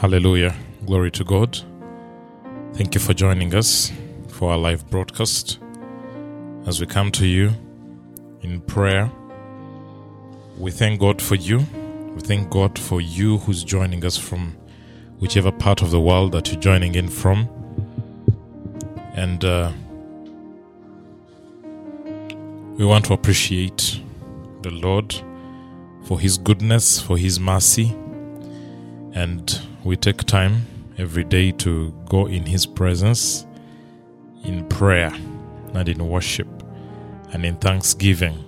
Hallelujah. Glory to God. Thank you for joining us for our live broadcast. As we come to you in prayer, we thank God for you. We thank God for you who's joining us from whichever part of the world that you're joining in from. And uh, we want to appreciate the Lord for His goodness, for His mercy. And we take time every day to go in His presence in prayer and in worship and in thanksgiving.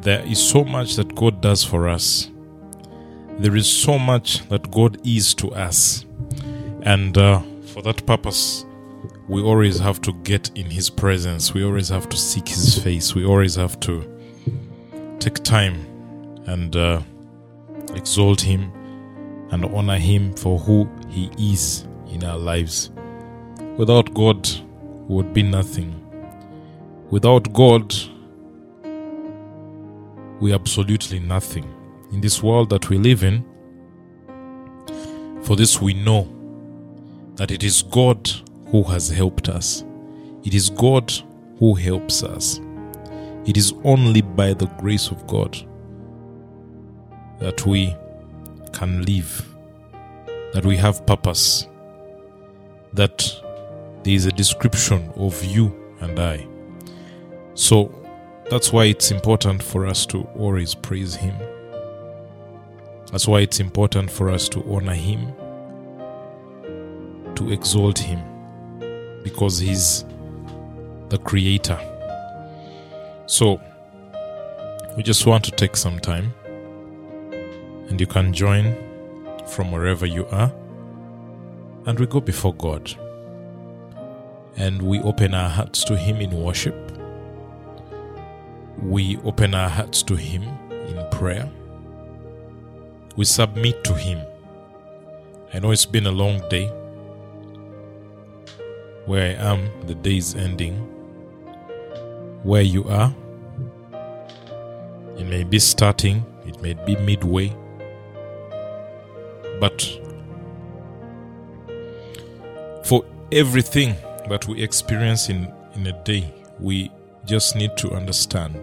There is so much that God does for us. There is so much that God is to us. And uh, for that purpose, we always have to get in His presence. We always have to seek His face. We always have to take time and uh, exalt Him and honor Him for who He is in our lives. Without God, we would be nothing. Without God, we absolutely nothing. In this world that we live in, for this we know that it is God who has helped us. It is God who helps us. It is only by the grace of God that we can live, that we have purpose, that there is a description of you and I. So that's why it's important for us to always praise Him. That's why it's important for us to honor Him, to exalt Him, because He's the Creator. So, we just want to take some time, and you can join from wherever you are, and we go before God, and we open our hearts to Him in worship. We open our hearts to Him in prayer we submit to Him. I know it's been a long day. Where I am, the day is ending. Where you are, it may be starting, it may be midway. But for everything that we experience in, in a day, we just need to understand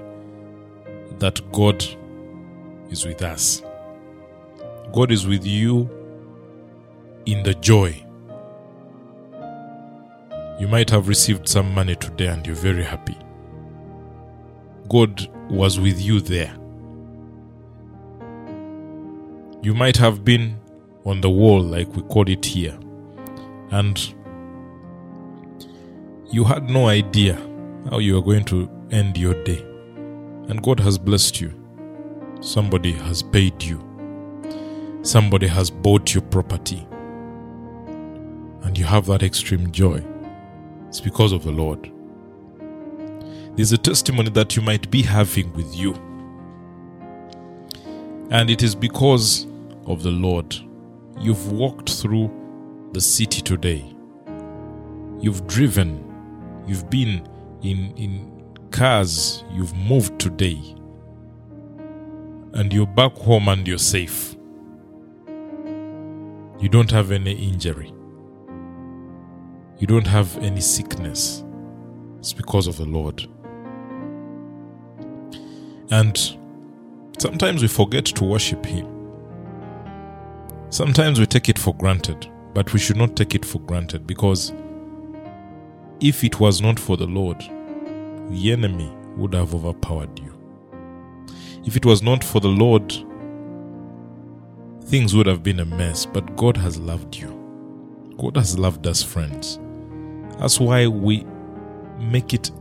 that God is with us. God is with you in the joy. You might have received some money today and you're very happy. God was with you there. You might have been on the wall, like we call it here, and you had no idea how you were going to end your day. And God has blessed you. Somebody has paid you somebody has bought your property and you have that extreme joy, it's because of the Lord. There's a testimony that you might be having with you, and it is because of the Lord. You've walked through the city today, you've driven, you've been in, in cars, you've moved today, and you're back home and you're safe. You don't have any injury. You don't have any sickness. It's because of the Lord. And sometimes we forget to worship Him. Sometimes we take it for granted, but we should not take it for granted because if it was not for the Lord, the enemy would have overpowered you. If it was not for the Lord, things would have been a mess, but God has loved you. God has loved us, friends. That's why we make it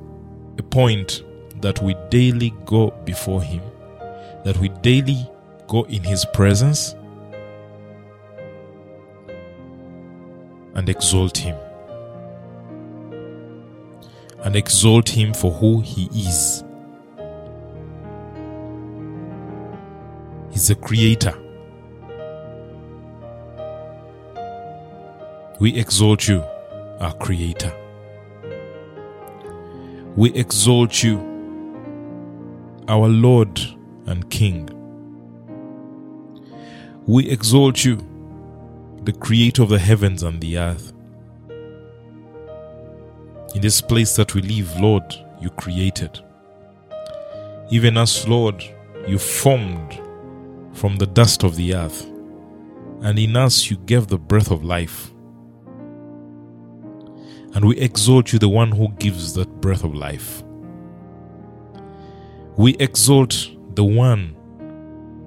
a point that we daily go before Him, that we daily go in His presence and exalt Him. And exalt Him for who He is. He's a creator. We exalt you, our Creator. We exalt you, our Lord and King. We exalt you, the creator of the heavens and the earth. In this place that we live, Lord, you created. Even us, Lord, you formed from the dust of the earth, and in us you gave the breath of life. And we exalt you, the one who gives that breath of life. We exalt the one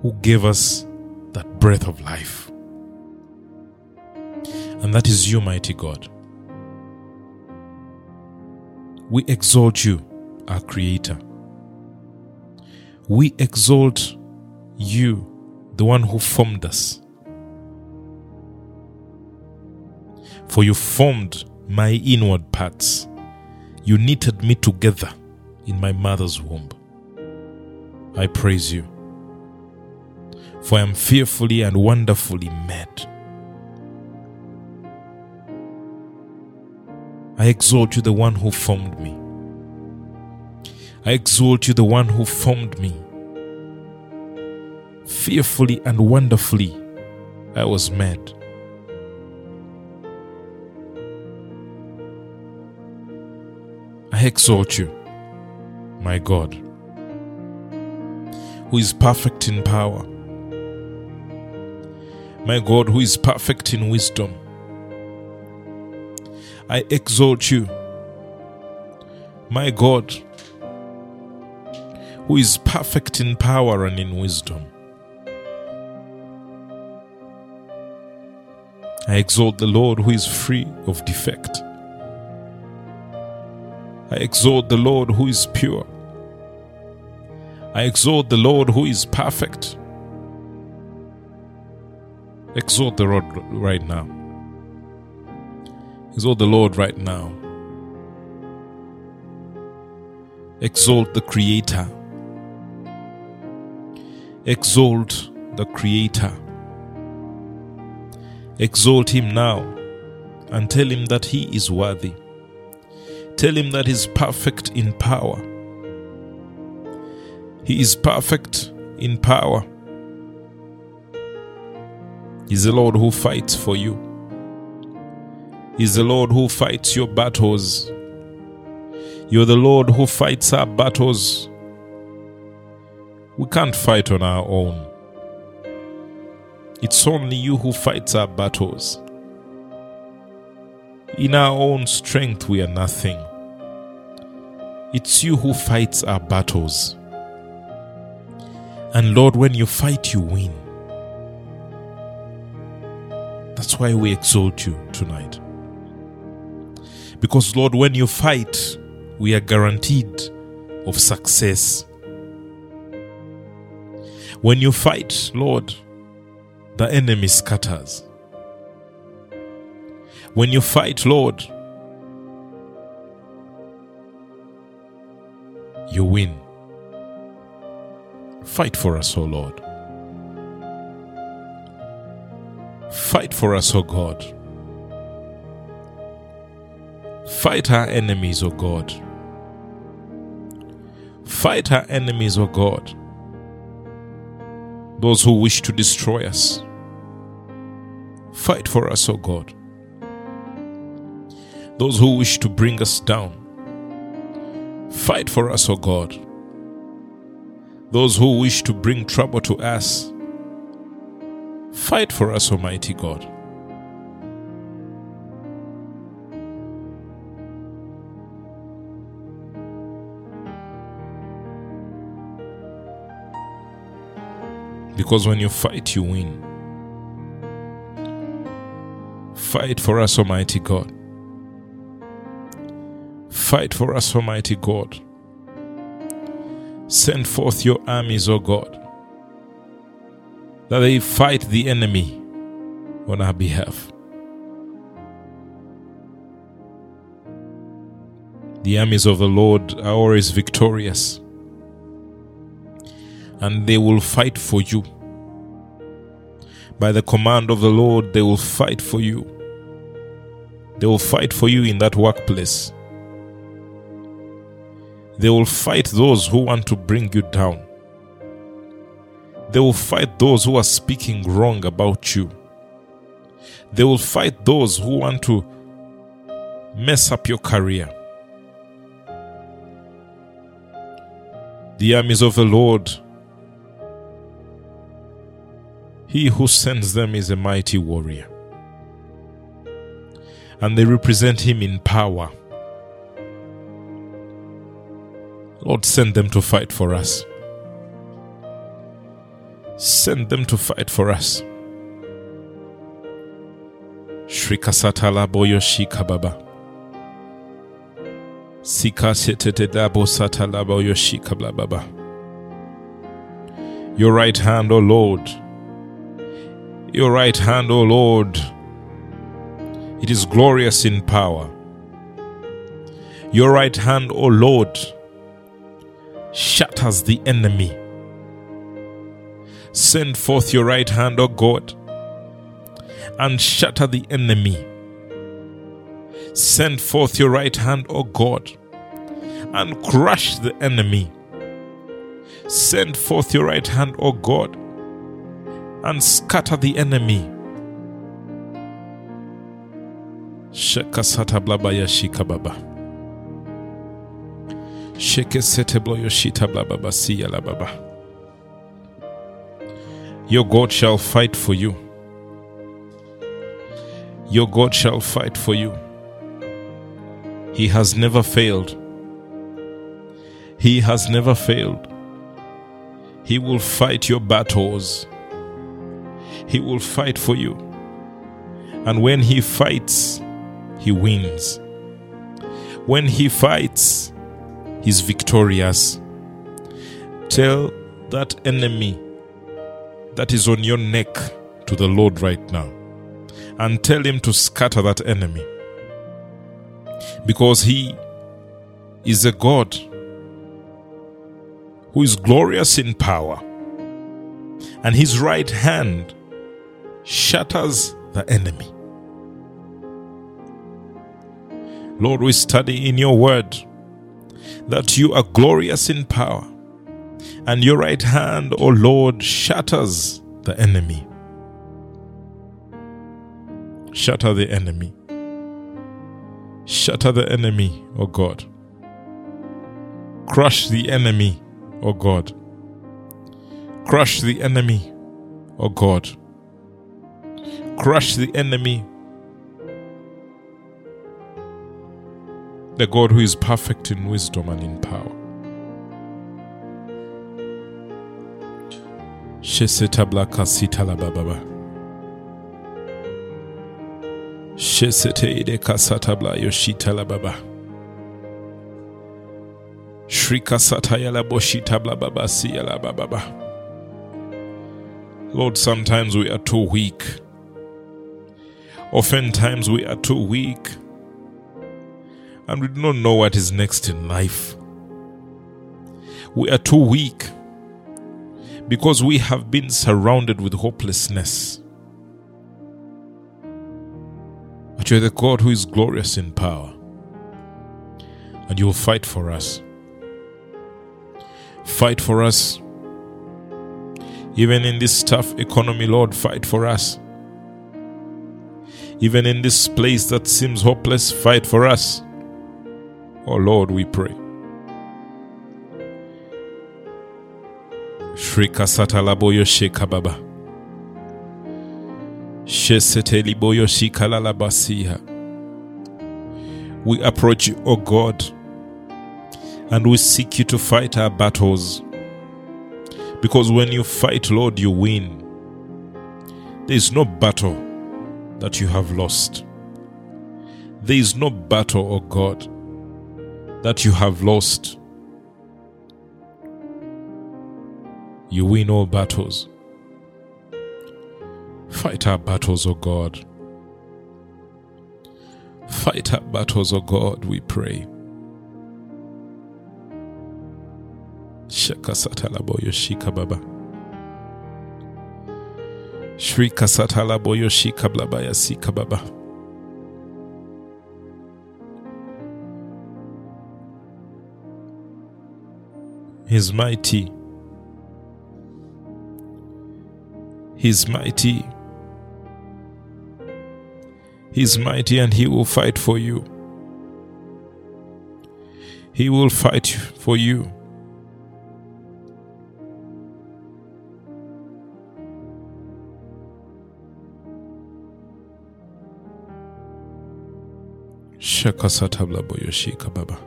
who gave us that breath of life. And that is you, mighty God. We exalt you, our Creator. We exalt you, the one who formed us. For you formed my inward parts. You knitted me together in my mother's womb. I praise you, for I am fearfully and wonderfully made. I exalt you, the one who formed me. I exalt you, the one who formed me. Fearfully and wonderfully, I was made. I exalt you, my God, who is perfect in power, my God, who is perfect in wisdom. I exalt you, my God, who is perfect in power and in wisdom. I exalt the Lord who is free of defect. I exalt the Lord who is pure. I exalt the Lord who is perfect. Exalt the Lord right now. Exalt the Lord right now. Exalt the Creator. Exalt the Creator. Exalt Him now and tell Him that He is worthy. Tell Him that He is perfect in power. He is perfect in power. He's the Lord who fights for you. He's the Lord who fights your battles. You're the Lord who fights our battles. We can't fight on our own. It's only you who fights our battles. In our own strength, we are nothing. It's you who fights our battles. And Lord, when you fight, you win. That's why we exalt you tonight. Because, Lord, when you fight, we are guaranteed of success. When you fight, Lord, the enemy scatters. When you fight, Lord, you win. Fight for us, O Lord. Fight for us, O God. Fight our enemies, O God. Fight our enemies, O God. Those who wish to destroy us. Fight for us, O God. Those who wish to bring us down. Fight for us, O God. Those who wish to bring trouble to us. Fight for us, Almighty God. Because when you fight, you win. Fight for us, Almighty God. Fight for us, Almighty God. Send forth your armies, O God, that they fight the enemy on our behalf. The armies of the Lord are always victorious, and they will fight for you. By the command of the Lord, they will fight for you. They will fight for you in that workplace. They will fight those who want to bring you down. They will fight those who are speaking wrong about you. They will fight those who want to mess up your career. The armies of the Lord, he who sends them is a mighty warrior. And they represent him in power. Lord, send them to fight for us. Send them to fight for us. Shrikasatala boyo shika baba. Sika setete dabo satala boyo shika bla baba. Your right hand, O Lord. Your right hand, O Lord. It is glorious in power. Your right hand, O Lord, shatters the enemy. Send forth your right hand, O God, and shatter the enemy. Send forth your right hand, O God, and crush the enemy. Send forth your right hand, O God, and scatter the enemy. Shekasata blabaya shikababa. Shekesete bloyoshita blababa siya baba. Your God shall fight for you. Your God shall fight for you. He has never failed. He has never failed. He will fight your battles. He will fight for you. And when He fights, He wins. When He fights, He's victorious. Tell that enemy that is on your neck to the Lord right now and tell Him to scatter that enemy. Because He is a God who is glorious in power, and His right hand shatters the enemy. Lord, we study in your word that you are glorious in power, and your right hand, O Lord, shatters the enemy. Shatter the enemy. Shatter the enemy, O God. Crush the enemy, O God. Crush the enemy, O God. Crush the enemy. The God who is perfect in wisdom and in power. Shesetabla sita la bababa. Shesete ide kasatabla yoshita la baba. Shrika sataya la boshita bla baba siya la bababa. Lord, sometimes we are too weak. Oftentimes we are too weak. And we do not know what is next in life. We are too weak because we have been surrounded with hopelessness. But you're the God who is glorious in power, and you will fight for us. Fight for us. Even in this tough economy, Lord, fight for us. Even in this place that seems hopeless, fight for us. Oh Lord, we pray. Shrika satalaboyo shekababa. Sheseteliboyo. We approach you, O God, and we seek you to fight our battles. Because when you fight, Lord, you win. There is no battle that you have lost. There is no battle, O God, that you have lost. You win all battles. Fight our battles, O God. Fight our battles, O God, we pray. Shaka Shakasatalabo Yoshika Baba. Shri Kasatalabo Yoshika Blabaya Sika Baba. He's mighty. He's mighty. He's mighty and he will fight for you. He will fight for you. Shakasatabla boyoshika baba.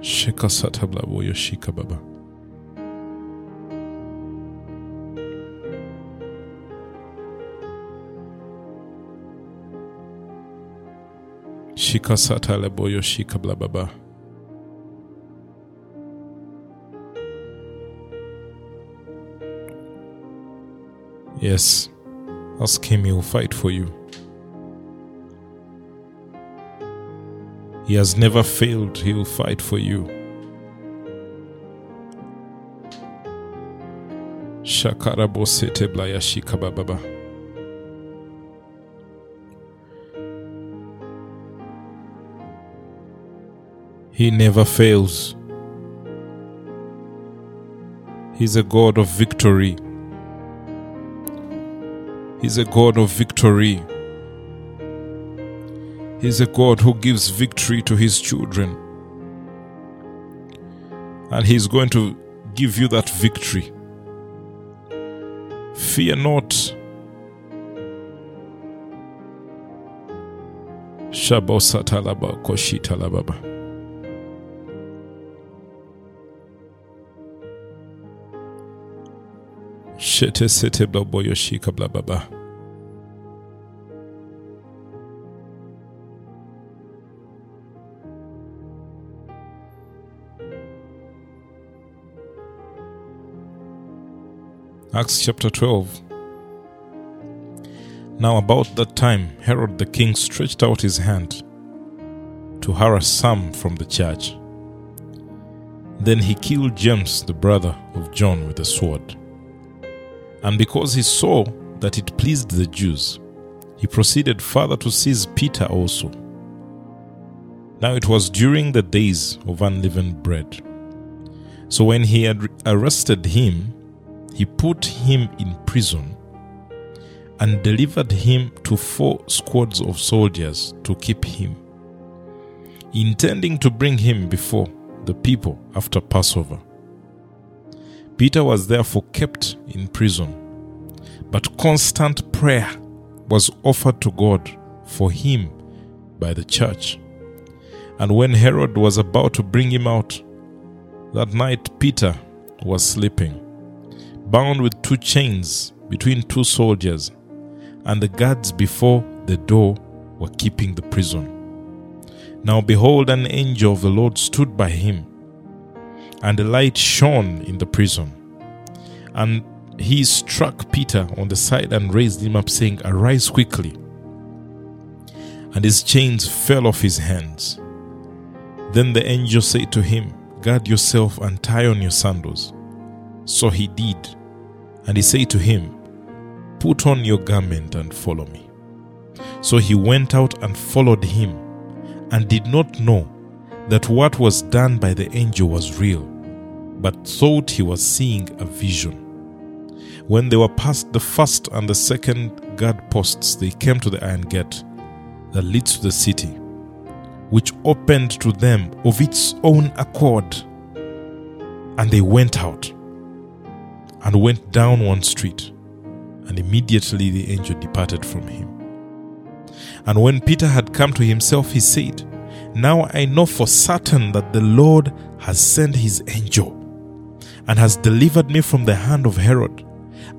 Shakasatabla boyoshika baba. Shikasata leboyo shika bla baba. Yes, ask him, he will fight for you. He has never failed, he will fight for you. Shakarabo sete blaya shika baba. He never fails. He's a God of victory. He's a God of victory. He's a God who gives victory to his children. And he's going to give you that victory. Fear not. Shabosatalaba koshitalababa. Shete sete bla boyo shika bla baba. Acts chapter 12. Now, about that time, Herod the king stretched out his hand to harass some from the church. Then he killed James, the brother of John, with a sword. And because he saw that it pleased the Jews, he proceeded further to seize Peter also. Now it was during the days of unleavened bread. So when he had arrested him, he put him in prison and delivered him to four squads of soldiers to keep him, intending to bring him before the people after Passover. Peter was therefore kept in prison, but constant prayer was offered to God for him by the church. And when Herod was about to bring him out, that night Peter was sleeping, bound with two chains between two soldiers, and the guards before the door were keeping the prison. Now behold, an angel of the Lord stood by him, and the light shone in the prison. And he struck Peter on the side and raised him up, saying, Arise quickly. And his chains fell off his hands. Then the angel said to him, Guard yourself and tie on your sandals. So he did. And he said to him, Put on your garment and follow me. So he went out and followed him, and did not know that what was done by the angel was real, but thought he was seeing a vision. When they were past the first and the second guard posts, they came to the iron gate that leads to the city, which opened to them of its own accord. And they went out and went down one street, and immediately the angel departed from him. And when Peter had come to himself, he said, Now I know for certain that the Lord has sent his angel and has delivered me from the hand of Herod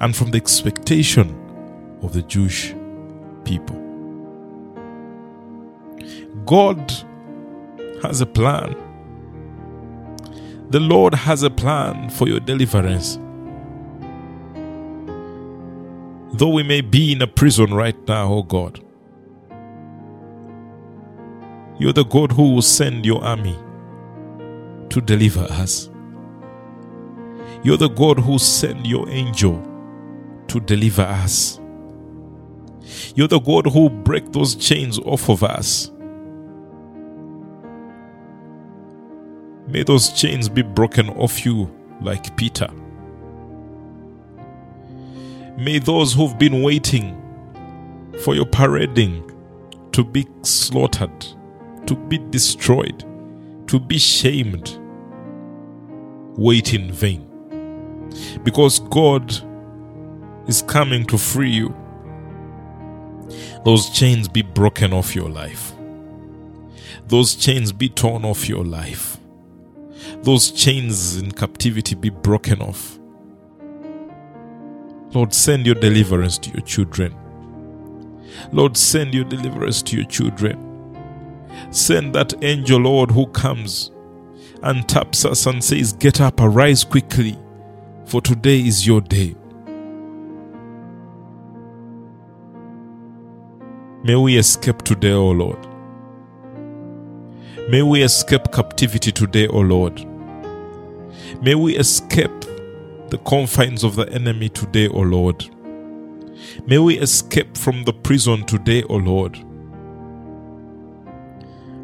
and from the expectation of the Jewish people. God has a plan. The Lord has a plan for your deliverance. Though we may be in a prison right now, oh God, you're the God who will send your army to deliver us. You're the God who sent your angel to deliver us. You're the God who break those chains off of us. May those chains be broken off you like Peter. May those who've been waiting for your parading to be slaughtered, to be destroyed, to be shamed, wait in vain. Because God is coming to free you. Those chains be broken off your life. Those chains be torn off your life. Those chains in captivity be broken off. Lord, send your deliverance to your children. Lord, send your deliverance to your children. Send that angel, Lord, who comes and taps us and says, Get up, arise quickly, for today is your day. May we escape today, O Lord. May we escape captivity today, O Lord. May we escape the confines of the enemy today, O Lord. May we escape from the prison today, O Lord,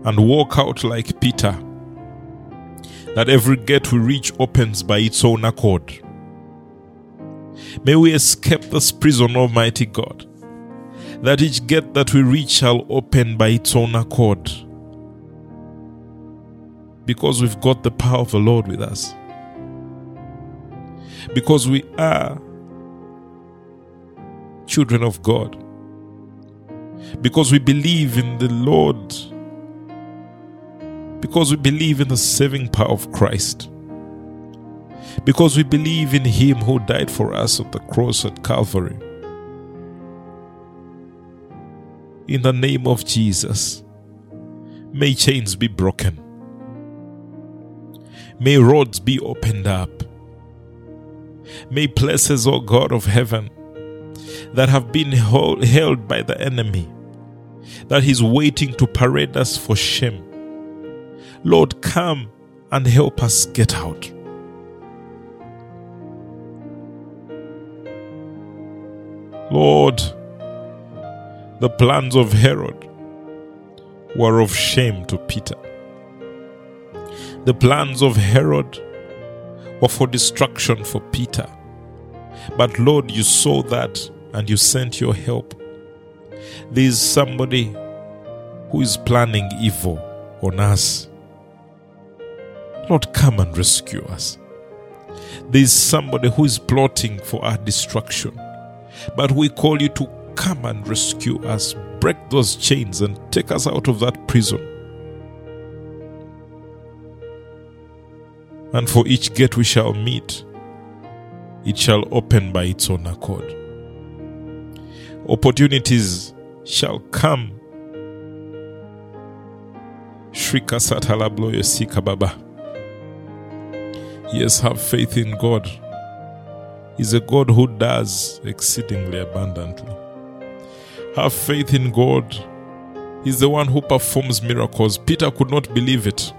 and walk out like Peter, that every gate we reach opens by its own accord. May we escape this prison, Almighty God, that each gate that we reach shall open by its own accord, because we've got the power of the Lord with us, because we are children of God. Because we believe in the Lord. Because we believe in the saving power of Christ. Because we believe in Him who died for us at the cross at Calvary. In the name of Jesus, may chains be broken. May roads be opened up. May places, O God of heaven, that have been held by the enemy, that he's waiting to parade us for shame. Lord, come and help us get out. Lord, the plans of Herod were of shame to Peter. The plans of Herod were for destruction for Peter. But Lord, you saw that and you sent your help. There is somebody who is planning evil on us. Lord, come and rescue us. There is somebody who is plotting for our destruction. But we call you to come and rescue us, break those chains, and take us out of that prison. And for each gate we shall meet, it shall open by its own accord opportunities shall come. Shrika satalabloyo sika baba. Yes, have faith in God. He's a God who does exceedingly abundantly. Have faith in God. He's the one who performs miracles. Peter could not believe it.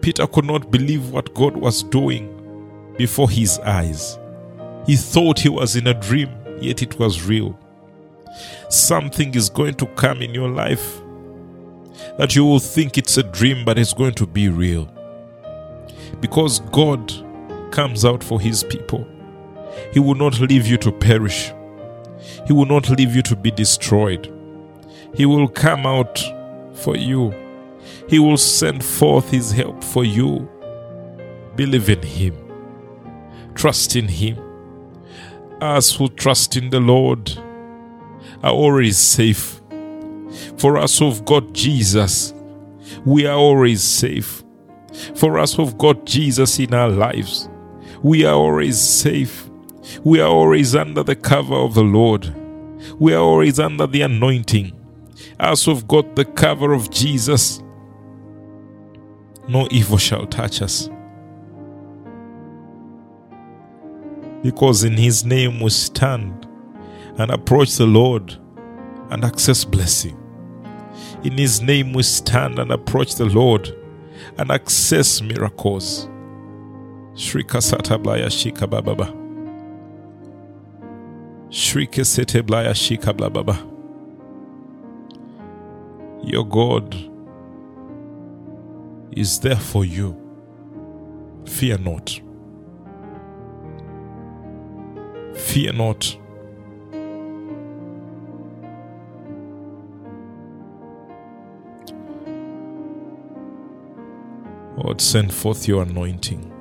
Peter could not believe what God was doing before his eyes. He thought he was in a dream, yet it was real. Something is going to come in your life that you will think it's a dream, but it's going to be real. Because God comes out for his people. He will not leave you to perish. He will not leave you to be destroyed. He will come out for you. He will send forth his help for you. Believe in him. Trust in him us who trust in the Lord are always safe. For us who've got Jesus, we are always safe. For us who've got Jesus in our lives, we are always safe. We are always under the cover of the Lord. We are always under the anointing. As we've got the cover of Jesus, no evil shall touch us. because in His name we stand and approach the Lord and access blessing. In His name we stand and approach the Lord and access miracles. Shrika Satablaya Shika Bababa. Shrike Seteblaya Shika Blababa. Your God is there for you. Fear not. Fear not. Lord, send forth your anointing.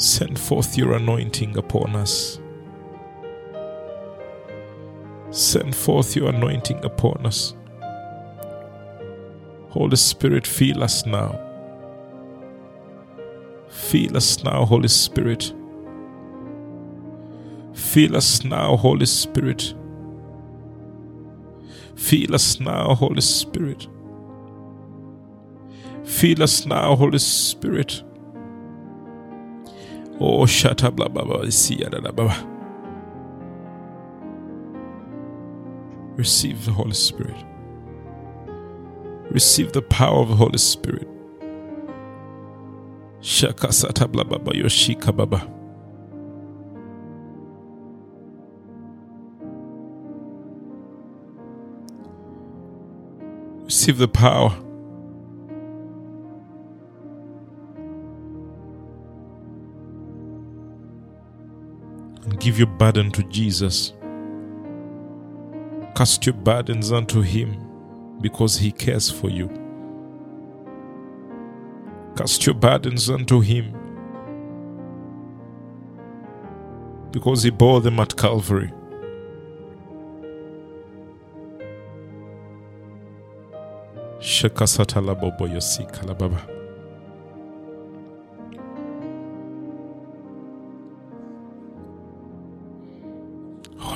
Send forth your anointing upon us. Send forth your anointing upon us. Holy Spirit, feel us now. Feel us now, Holy Spirit. Feel us now, Holy Spirit. Feel us now, Holy Spirit. Feel us now, Holy Spirit. Oh, shut up, blah, blah, blah, see, blah, blah, blah. Receive the Holy Spirit. Receive the power of the Holy Spirit. Shaka sata blah, blah, blah, yoshika baba. Receive the power. Give your burden to Jesus. Cast your burdens unto Him because He cares for you. Cast your burdens unto Him because He bore them at Calvary. Shakasata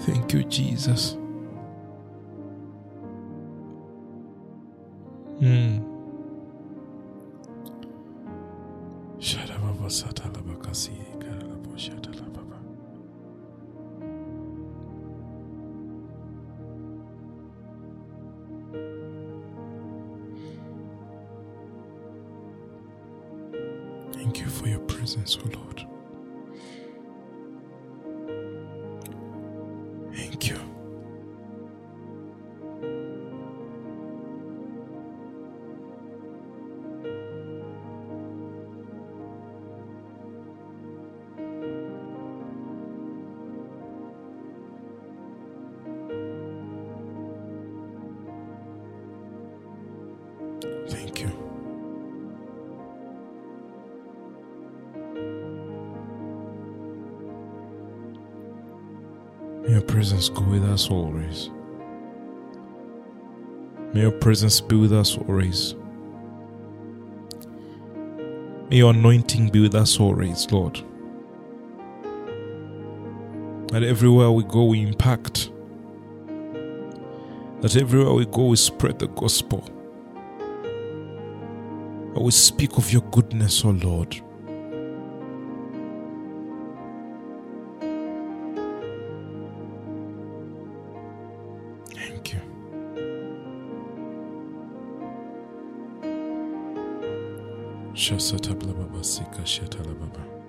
Thank you, Jesus. Mm. Thank you for your presence, O Lord. Us always. May your presence be with us always. May your anointing be with us always, Lord. That everywhere we go, we impact. That everywhere we go, we spread the gospel. That we speak of your goodness, O Lord. Shasata blababa sika shatala baba.